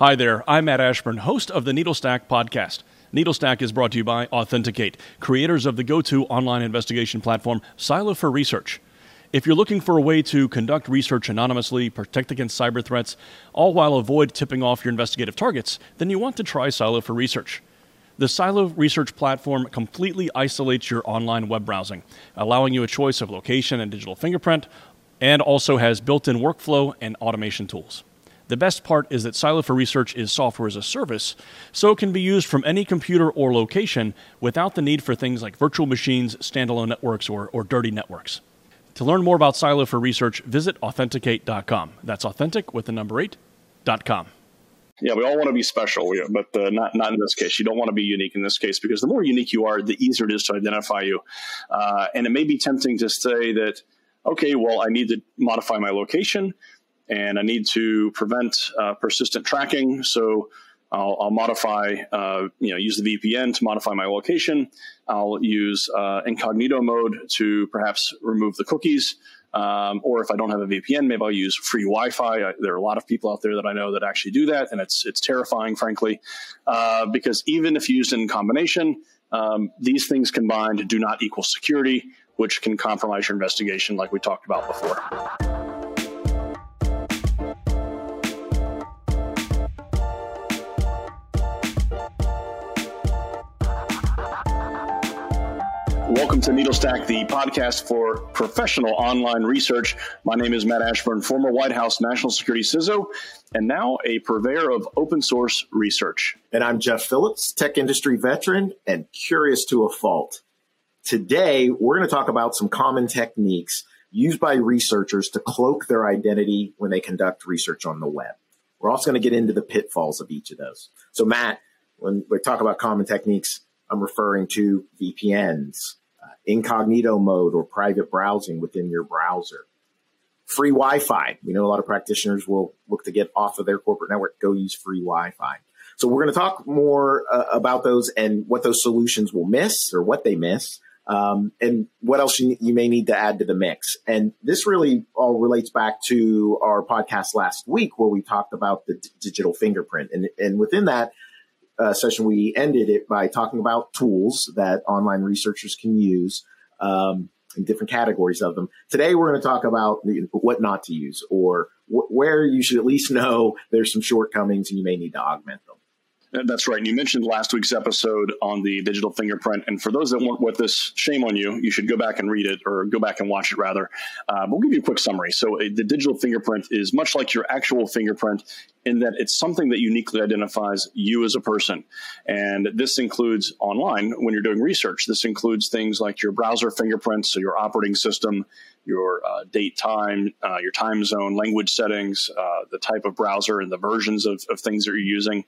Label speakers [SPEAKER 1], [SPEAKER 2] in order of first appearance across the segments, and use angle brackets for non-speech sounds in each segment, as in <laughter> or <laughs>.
[SPEAKER 1] Hi there, I'm Matt Ashburn, host of the Needlestack podcast. Needlestack is brought to you by Authentic8, creators of the go to online investigation platform Silo for Research. If you're looking for a way to conduct research anonymously, protect against cyber threats, all while avoid tipping off your investigative targets, then you want to try Silo for Research. The Silo Research platform completely isolates your online web browsing, allowing you a choice of location and digital fingerprint, and also has built in workflow and automation tools. The best part is that Silo for Research is software as a service, so it can be used from any computer or location without the need for things like virtual machines, standalone networks, or, or dirty networks. To learn more about Silo for Research, visit authentic8.com. That's authentic with the number 8.com.
[SPEAKER 2] Yeah, we all want to be special, but uh, not not in this case. You don't want to be unique in this case because the more unique you are, the easier it is to identify you. Uh, and it may be tempting to say that, okay, well, I need to modify my location and I need to prevent uh, persistent tracking. So I'll, I'll modify, uh, you know, use the VPN to modify my location. I'll use uh, incognito mode to perhaps remove the cookies. Um, or if I don't have a VPN, maybe I'll use free Wi-Fi. I, there are a lot of people out there that I know that actually do that, and it's it's terrifying, frankly, uh, because even if used in combination, um, these things combined do not equal security, which can compromise your investigation, like we talked about before. Welcome to Needlestack, the podcast for professional online research. My name is Matt Ashburn, former White House National Security CISO, and now a purveyor of open source research.
[SPEAKER 3] And I'm Jeff Phillips, tech industry veteran and curious to a fault. Today, we're going to talk about some common techniques used by researchers to cloak their identity when they conduct research on the web. We're also going to get into the pitfalls of each of those. So, Matt, when we talk about common techniques, I'm referring to VPNs, incognito mode or private browsing within your browser. Free Wi Fi. We know a lot of practitioners will look to get off of their corporate network, go use free Wi Fi. So we're going to talk more uh, about those and what those solutions will miss or what they miss. Um, and what else you, you, may need to add to the mix. And this really all relates back to our podcast last week where we talked about the d- digital fingerprint. And, and within that, uh, session, we ended it by talking about tools that online researchers can use um, in different categories of them. Today, we're going to talk about what not to use or wh- where you should at least know there's some shortcomings and you may need to augment them.
[SPEAKER 2] That's right. And you mentioned last week's episode on the digital fingerprint. And for those that weren't with this, shame on you. You should go back and read it or go back and watch it rather. Uh, we'll give you a quick summary. So, uh, the digital fingerprint is much like your actual fingerprint in that it's something that uniquely identifies you as a person. And this includes online when you're doing research. This includes things like your browser fingerprints, so your operating system, your uh, date, time, uh, your time zone, language settings, uh, the type of browser, and the versions of, of things that you're using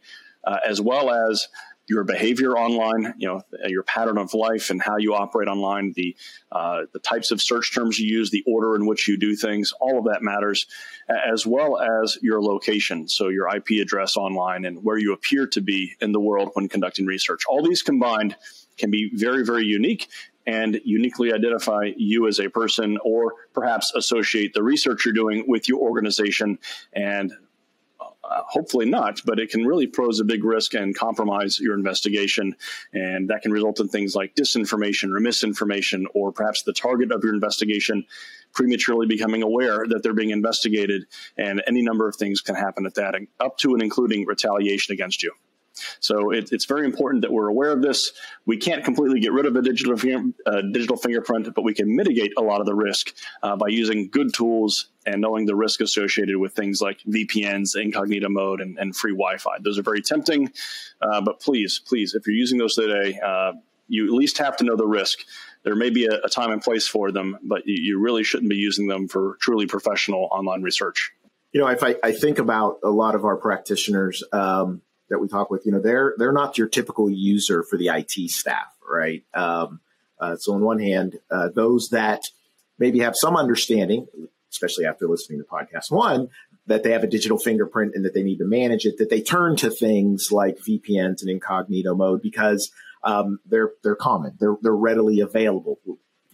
[SPEAKER 2] uh, as well as your behavior online, you know, your pattern of life and how you operate online, the uh, the types of search terms you use, the order in which you do things, all of that matters, as well as your location, so your IP address online and where you appear to be in the world when conducting research. All these combined can be very, very unique and uniquely identify you as a person or perhaps associate the research you're doing with your organization and uh, hopefully not, but it can really pose a big risk and compromise your investigation. And that can result in things like disinformation or misinformation, or perhaps the target of your investigation prematurely becoming aware that they're being investigated. And any number of things can happen at that, up to and including retaliation against you. So it, it's very important that we're aware of this. We can't completely get rid of a digital uh, digital fingerprint, but we can mitigate a lot of the risk uh, by using good tools and knowing the risk associated with things like VPNs, incognito mode, and, and free Wi-Fi. Those are very tempting, uh, but please, please, if you're using those today, uh, you at least have to know the risk. There may be a, a time and place for them, but you, you, really shouldn't be using them for truly professional online research.
[SPEAKER 3] You know, if I, I think about a lot of our practitioners, um, that we talk with, you know, they're they're not your typical user for the IT staff, right? Um, uh, so on one hand, uh, those that maybe have some understanding, especially after listening to podcast one, that they have a digital fingerprint and that they need to manage it, that they turn to things like VPNs and incognito mode because um, they're they're common, they're they're readily available.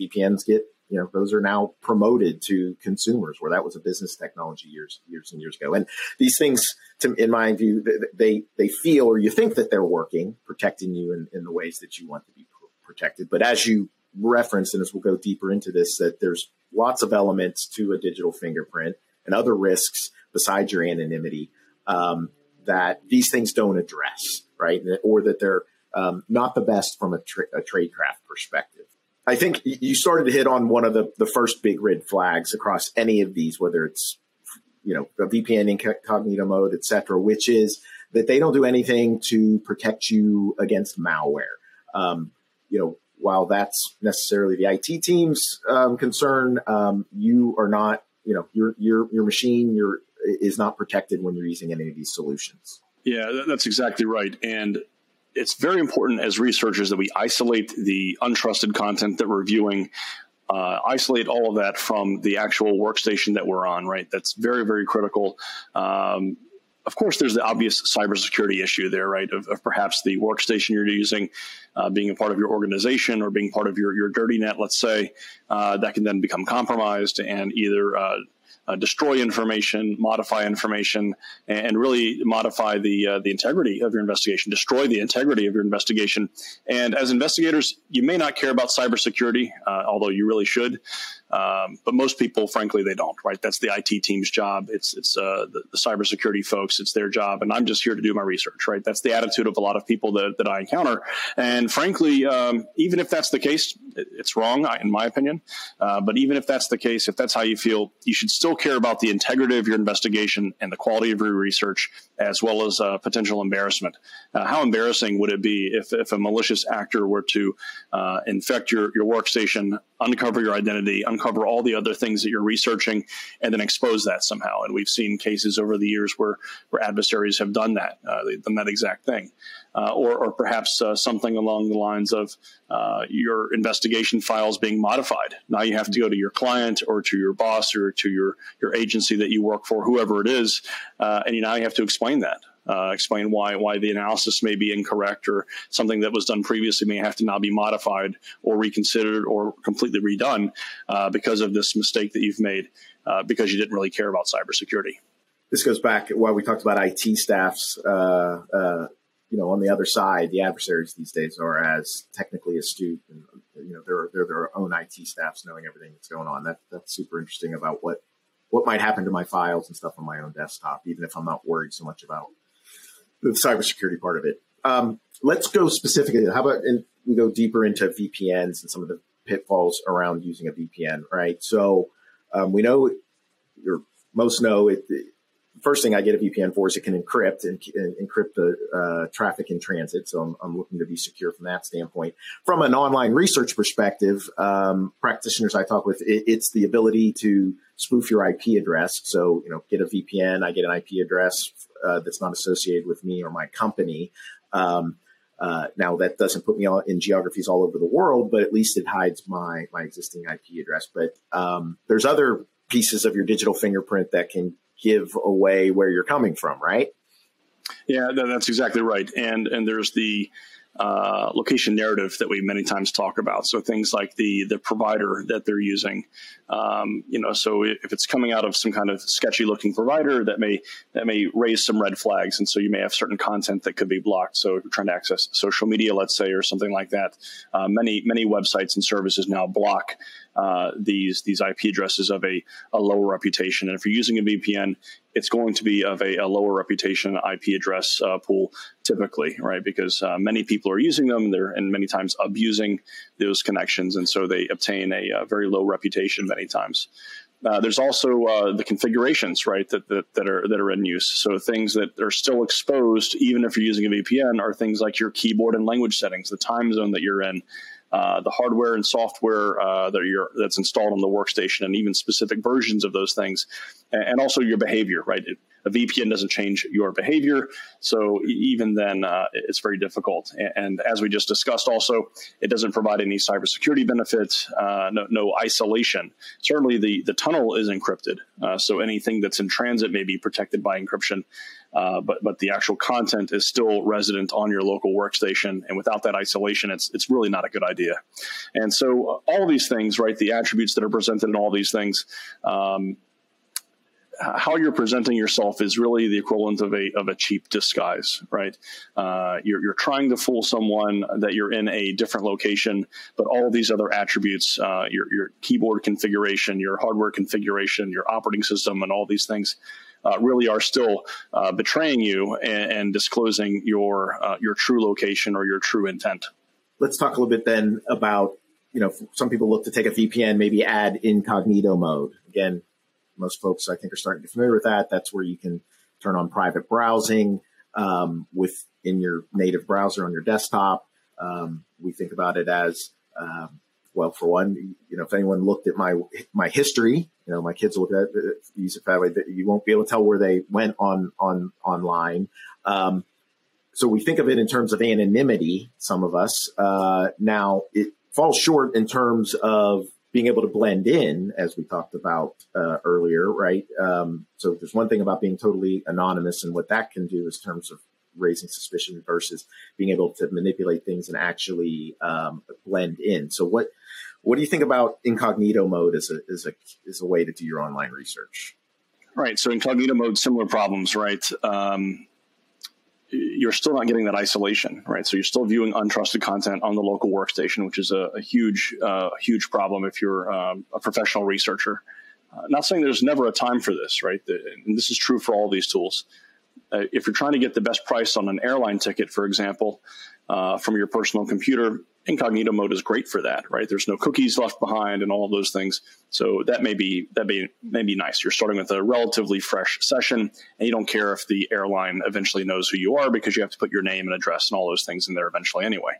[SPEAKER 3] VPNs get you know, those are now promoted to consumers where that was a business technology years, years and years ago. And these things, to, in my view, they, they feel or you think that they're working, protecting you in, in the ways that you want to be protected. But as you referenced, and as we'll go deeper into this, that there's lots of elements to a digital fingerprint and other risks besides your anonymity um, that these things don't address, right? Or that they're um, not the best from a, tra- a tradecraft perspective. I think you started to hit on one of the, the first big red flags across any of these, whether it's you know a VPN incognito mode, et cetera, which is that they don't do anything to protect you against malware. Um, you know, while that's necessarily the IT team's um, concern, um, you are not, you know, your your your machine your is not protected when you're using any of these solutions.
[SPEAKER 2] Yeah, that's exactly right. And it's very important as researchers that we isolate the untrusted content that we're viewing, uh, isolate all of that from the actual workstation that we're on, right? That's very, very critical. Um, of course, there's the obvious cybersecurity issue there, right? Of, of perhaps the workstation you're using uh, being a part of your organization or being part of your, your dirty net, let's say, uh, that can then become compromised and either uh, destroy information, modify information, and really modify the uh, the integrity of your investigation, destroy the integrity of your investigation. And as investigators, you may not care about cybersecurity, uh, although you really should. Um, but most people, frankly, they don't. Right? That's the IT team's job. It's it's uh, the, the cybersecurity folks. It's their job, and I'm just here to do my research. Right? That's the attitude of a lot of people that, that I encounter. And frankly, um, even if that's the case, it, it's wrong, in my opinion. Uh, but even if that's the case, if that's how you feel, you should still care about the integrity of your investigation and the quality of your research, as well as uh, potential embarrassment. Uh, how embarrassing would it be if, if a malicious actor were to uh, infect your, your workstation, uncover your identity, uncover all the other things that you're researching, and then expose that somehow? And we've seen cases over the years where, where adversaries have done that. Uh, they've done that exact thing. Uh, or, or, perhaps uh, something along the lines of uh, your investigation files being modified. Now you have to go to your client or to your boss or to your, your agency that you work for, whoever it is, uh, and you now you have to explain that. Uh, explain why why the analysis may be incorrect or something that was done previously may have to now be modified or reconsidered or completely redone uh, because of this mistake that you've made because you didn't really care about cybersecurity.
[SPEAKER 3] This goes back while we talked about IT staffs you know, on the other side, the adversaries these days are as technically astute, and you know, they're they're their own IT staffs knowing everything that's going on. That that's super interesting about what what might happen to my files and stuff on my own desktop, even if I'm not worried so much about the cybersecurity part of it. Um, let's go specifically. How about we go deeper into VPNs and some of the pitfalls around using a VPN, right? So um, we know, or most know, it, the first thing I get a VPN for is it can encrypt and, and encrypt the uh, traffic in transit. So I'm, I'm, looking to be secure from that standpoint. From an online research perspective, um, practitioners I talk with, it, it's the ability to spoof your IP address. So you know, get a VPN, I get an IP address uh, that's not associated with me or my company. Um, uh, now that doesn't put me in geographies all over the world, but at least it hides my my existing IP address. But um, there's other pieces of your digital fingerprint that can give away where you're coming from, right?
[SPEAKER 2] Yeah, that's exactly right. And and there's the uh, location narrative that we many times talk about. So things like the the provider that they're using, um, you know. So if it's coming out of some kind of sketchy looking provider, that may that may raise some red flags, and so you may have certain content that could be blocked. So if you're trying to access social media, let's say, or something like that, uh, many many websites and services now block uh, these these IP addresses of a, a lower reputation. And if you're using a VPN, it's going to be of a, a lower reputation IP address uh, pool typically, right? Because uh, many people are using them, they're and many times abusing those connections, and so they obtain a, a very low reputation many times. Uh, there's also uh, the configurations, right, that, that, that are that are in use. So things that are still exposed, even if you're using a VPN, are things like your keyboard and language settings, the time zone that you're in, uh, the hardware and software uh, that that's installed on the workstation, and even specific versions of those things, and, and also your behavior. Right, A VPN doesn't change your behavior. So even then, uh, it's very difficult. And, and, as we just discussed, also, it doesn't provide any cybersecurity benefits, uh, no, no, isolation. Certainly, the, the tunnel is encrypted. Uh, so anything that's in transit may be protected by encryption. Uh, but but the actual content is still resident on your local workstation, and without that isolation, it's it's really not a good idea. And so uh, all these things, right, the attributes that are presented in all these things. Um, how you're presenting yourself is really the equivalent of a of a cheap disguise, right? Uh, you're you're trying to fool someone that you're in a different location, but all these other attributes, uh, your your keyboard configuration, your hardware configuration, your operating system, and all these things uh, really are still uh, betraying you and, and disclosing your uh, your true location or your true intent.
[SPEAKER 3] Let's talk a little bit then about you know some people look to take a VPN, maybe add incognito mode. Again, most folks I think are starting to get familiar with that. That's where you can turn on private browsing um, within your native browser on your desktop. Um, we think about it as um, well, for one, you know, if anyone looked at my my history, you know, my kids look at use it that way, you won't be able to tell where they went on on online. Um, so we think of it in terms of anonymity. Some of us uh, now it falls short in terms of being able to blend in, as we talked about uh, earlier, right? Um, so there's one thing about being totally anonymous and what that can do in terms of raising suspicion versus being able to manipulate things and actually um, blend in. So what what do you think about incognito mode as a as a as a way to do your online research?
[SPEAKER 2] Right. So incognito mode, similar problems, right? Um, you're still not getting that isolation, right? So you're still viewing untrusted content on the local workstation, which is a, a huge, uh, huge problem if you're um, a professional researcher. Uh, not saying there's never a time for this, right? The, and this is true for all these tools. Uh, if you're trying to get the best price on an airline ticket, for example, uh, from your personal computer, incognito mode is great for that, right? There's no cookies left behind and all those things. So that may be that may, may be nice. You're starting with a relatively fresh session and you don't care if the airline eventually knows who you are because you have to put your name and address and all those things in there eventually anyway.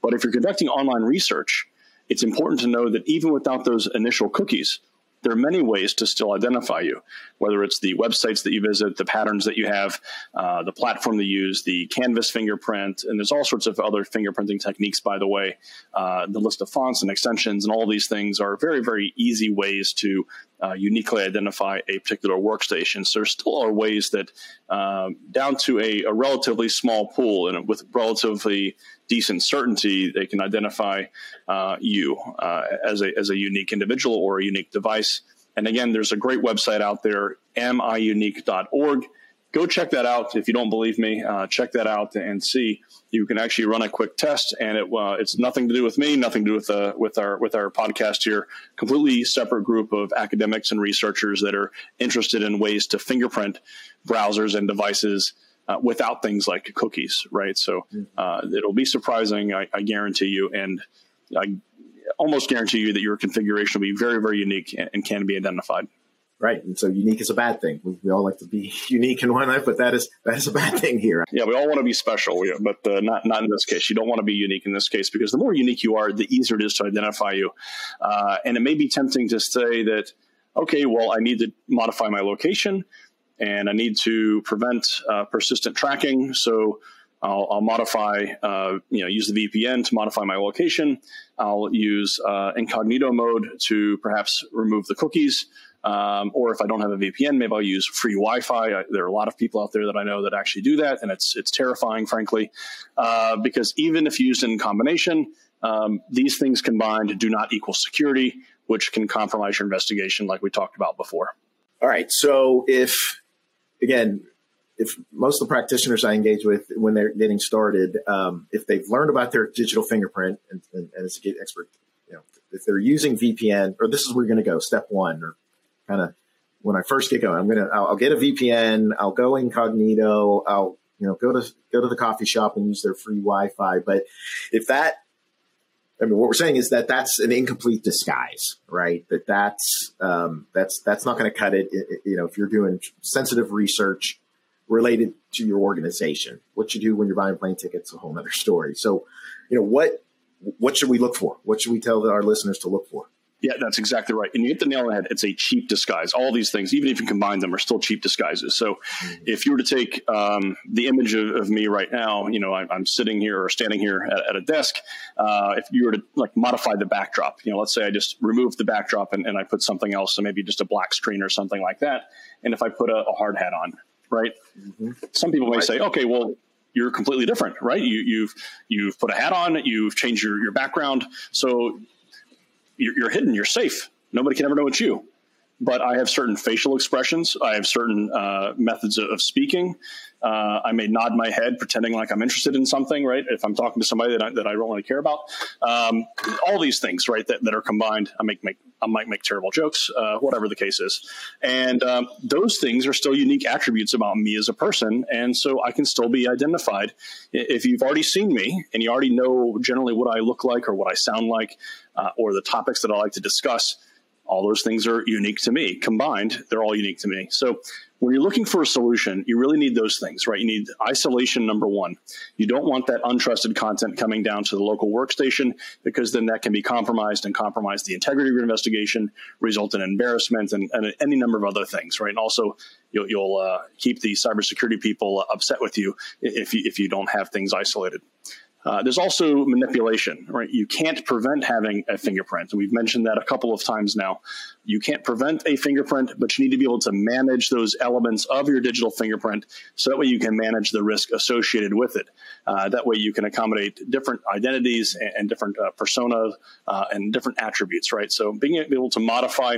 [SPEAKER 2] But if you're conducting online research, it's important to know that even without those initial cookies, there are many ways to still identify you, whether it's the websites that you visit, the patterns that you have, uh, the platform they use, the canvas fingerprint, and there's all sorts of other fingerprinting techniques, by the way. Uh, the list of fonts and extensions and all these things are very, very easy ways to uh, uniquely identify a particular workstation. So there still are ways that, uh, down to a, a, relatively small pool and with relatively decent certainty, they can identify uh, you uh, as a as a unique individual or a unique device. And again, there's a great website out there, amiunique.org go check that out if you don't believe me. Uh, check that out and see. You can actually run a quick test, and it uh, it's nothing to do with me, nothing to do with uh, with our with our podcast here. Completely separate group of academics and researchers that are interested in ways to fingerprint browsers and devices. Uh, without things like cookies, right? So mm-hmm. uh, it'll be surprising, I, I guarantee you, and I almost guarantee you that your configuration will be very, very unique and, and can be identified.
[SPEAKER 3] Right. And so unique is a bad thing. We, we all like to be <laughs> unique in one life, but that is that is a bad thing here.
[SPEAKER 2] Yeah, we all want to be special, but uh, not not in this case. You don't want to be unique in this case because the more unique you are, the easier it is to identify you. Uh, and it may be tempting to say that, okay, well, I need to modify my location and I need to prevent uh, persistent tracking. So I'll, I'll modify, uh, you know, use the VPN to modify my location. I'll use uh, incognito mode to perhaps remove the cookies. Um, or if I don't have a VPN, maybe I'll use free Wi-Fi. I, there are a lot of people out there that I know that actually do that, and it's it's terrifying, frankly, uh, because even if used in combination, um, these things combined do not equal security, which can compromise your investigation, like we talked about before.
[SPEAKER 3] All right. So if again, if most of the practitioners I engage with when they're getting started, um, if they've learned about their digital fingerprint and, and, and as a gate expert, you know, if they're using VPN, or this is where you're going to go, step one, or kind of when I first get going. I'm gonna I'll, I'll, get a VPN. I'll go incognito. I'll you know go to go to the coffee shop and use their free Wi-Fi. But if that I mean, what we're saying is that that's an incomplete disguise, right? That that's um, that's that's not going to cut it, it, You know, if you're doing sensitive research related to your organization, what you do when you're buying plane tickets, a whole other story. So, you know, what what should we look for? What should we tell our listeners to look for?
[SPEAKER 2] Yeah, that's exactly right. And you hit the nail on the head. It's a cheap disguise. All these things, even if you combine them, are still cheap disguises. So if you were to take um, the image of, of, me right now, you know, I, am sitting here or standing here at, at a desk. Uh, if you were to like modify the backdrop, you know, let's say I just remove the backdrop and, and I put something else, so maybe just a black screen or something like that. And if I put a, a hard hat on, right? Mm-hmm. Some people may right. say, okay, well, you're completely different, right? You, you've you've put a hat on, you've changed your, your background, so you're, you're hidden, you're safe. Nobody can ever know it's you but I have certain facial expressions. I have certain uh, methods of, speaking. Uh, I may nod my head, pretending like I'm interested in something, right? If I'm talking to somebody that I, that I don't really care about. Um, all these things, right, that, that are combined. I make, make I might make terrible jokes, uh, whatever the case is. And um, those things are still unique attributes about me as a person. And so I can still be identified. If you've already seen me and you already know generally what I look like or what I sound like uh, or the topics that I like to discuss, all those things are unique to me. Combined, they're all unique to me. So when you're looking for a solution, you really need those things, right? You need isolation, number one. You don't want that untrusted content coming down to the local workstation because then that can be compromised and compromise the integrity of your investigation, result in embarrassment and, and any number of other things, right? And also, you'll, you'll uh, keep the cybersecurity people upset with you if you, if you don't have things isolated. Uh, there's also manipulation, right? You can't prevent having a fingerprint. And we've mentioned that a couple of times now. You can't prevent a fingerprint, but you need to be able to manage those elements of your digital fingerprint so that way you can manage the risk associated with it. Uh, that way you can accommodate different identities and, and different uh, personas uh, and different attributes, right? So being able to modify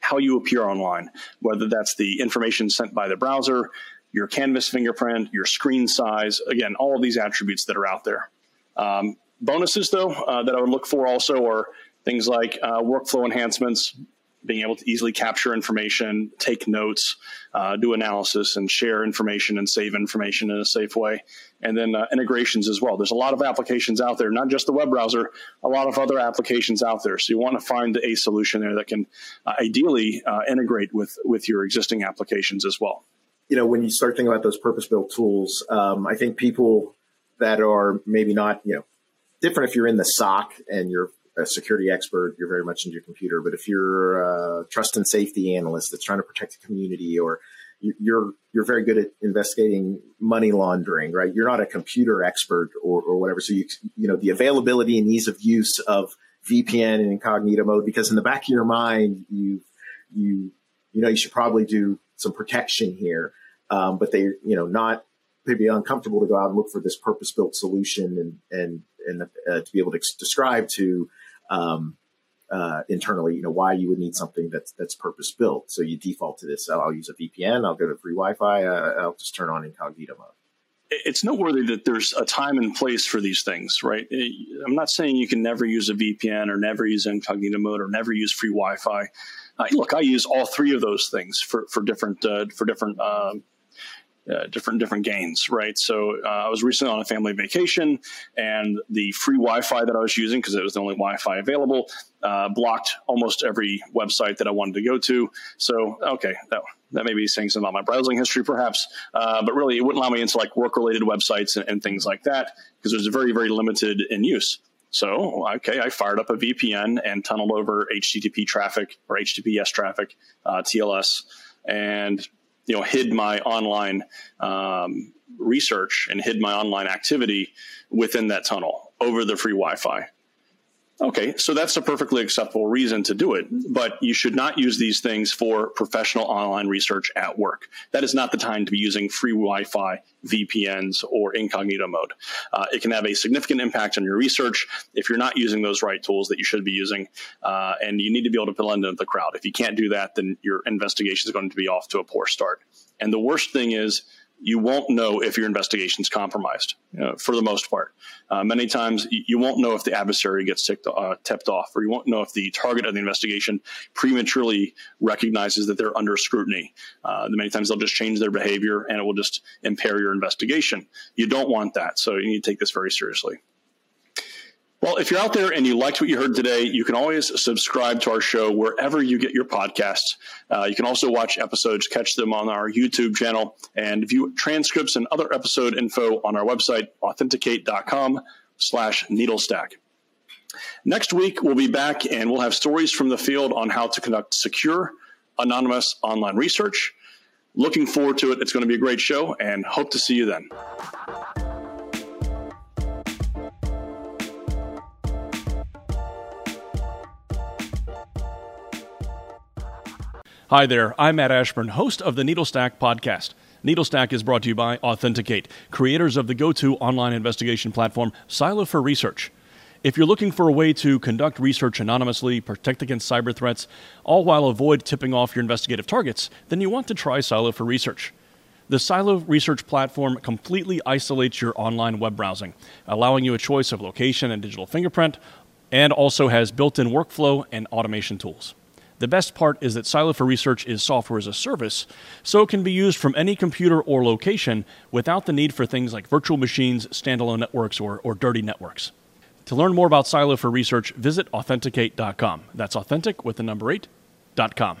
[SPEAKER 2] how you appear online, whether that's the information sent by the browser, your canvas fingerprint, your screen size, again, all of these attributes that are out there. Um, bonuses, though, uh, that I would look for also are things like uh, workflow enhancements, being able to easily capture information, take notes, uh, do analysis, and share information and save information in a safe way. And then uh, integrations as well. There's a lot of applications out there, not just the web browser, a lot of other applications out there. So you want to find a solution there that can uh, ideally uh, integrate with, with your existing applications as well
[SPEAKER 3] you know, when you start thinking about those purpose built tools, um, I think people that are maybe not, you know, different if you're in the SOC and you're a security expert, you're very much into your computer. But if you're a trust and safety analyst that's trying to protect the community, or you're you're very good at investigating money laundering, right? You're not a computer expert or, or whatever. So you you know the availability and ease of use of VPN and incognito mode, because in the back of your mind you you you know you should probably do some protection here. Um, but they, you know, not they'd be uncomfortable to go out and look for this purpose built solution and and and uh, to be able to describe to um, uh, internally, you know, why you would need something that's that's purpose built. So you default to this. Oh, I'll use a VPN. I'll go to free Wi-Fi. Uh, I'll just turn on incognito mode.
[SPEAKER 2] It's noteworthy that there's a time and place for these things, right? I'm not saying you can never use a VPN or never use incognito mode or never use free Wi-Fi. Uh, look, I use all three of those things for for different uh, for different. Um, uh, different different gains, right? So uh, I was recently on a family vacation, and the free Wi-Fi that I was using because it was the only Wi-Fi available uh, blocked almost every website that I wanted to go to. So okay, that that may be saying something about my browsing history, perhaps, uh, but really it wouldn't allow me into like work-related websites and, and things like that because it was very very limited in use. So, okay, I fired up a VPN and tunneled over HTTP traffic or HTTPS traffic, uh, TLS, and you know hid my online um, research and hid my online activity within that tunnel over the free Wi-Fi. Okay, so that's a perfectly acceptable reason to do it, but you should not use these things for professional online research at work. That is not the time to be using free Wi Fi, VPNs, or incognito mode. Uh, it can have a significant impact on your research if you're not using those right tools that you should be using, uh, and you need to be able to blend into the crowd. If you can't do that, then your investigation is going to be off to a poor start. And the worst thing is, you won't know if your investigation is compromised know, for the most part. Uh, many times you won't know if the adversary gets ticked, uh, tipped off, or you won't know if the target of the investigation prematurely recognizes that they're under scrutiny. Uh, many times they'll just change their behavior and it will just impair your investigation. You don't want that, so you need to take this very seriously. Well, if you're out there and you liked what you heard today, you can always subscribe to our show wherever you get your podcasts. Uh, you can also watch episodes, catch them on our YouTube channel, and view transcripts and other episode info on our website, authentic8.com slash needlestack.
[SPEAKER 4] Next week, we'll be back and we'll have stories from the field on how to conduct secure, anonymous online research. Looking forward to it. It's going to be a great show and hope to see you then.
[SPEAKER 2] Hi there, I'm Matt Ashburn, host of the Needlestack podcast. Needlestack is brought to you by Authentic8, creators of the go to online investigation platform Silo for Research. If you're looking for a way to conduct research anonymously, protect against cyber threats, all while avoid tipping off your investigative targets, then you want to try Silo for Research. The Silo Research platform completely isolates your online web browsing, allowing you a choice of location and digital fingerprint, and also has built in workflow and automation tools. The best part is that Silo for Research is software as a service, so it can be used from any computer or location without the need for things like virtual machines, standalone networks, or, or dirty networks. To learn more about Silo for Research, visit authentic8.com. That's authentic with the number 8.com.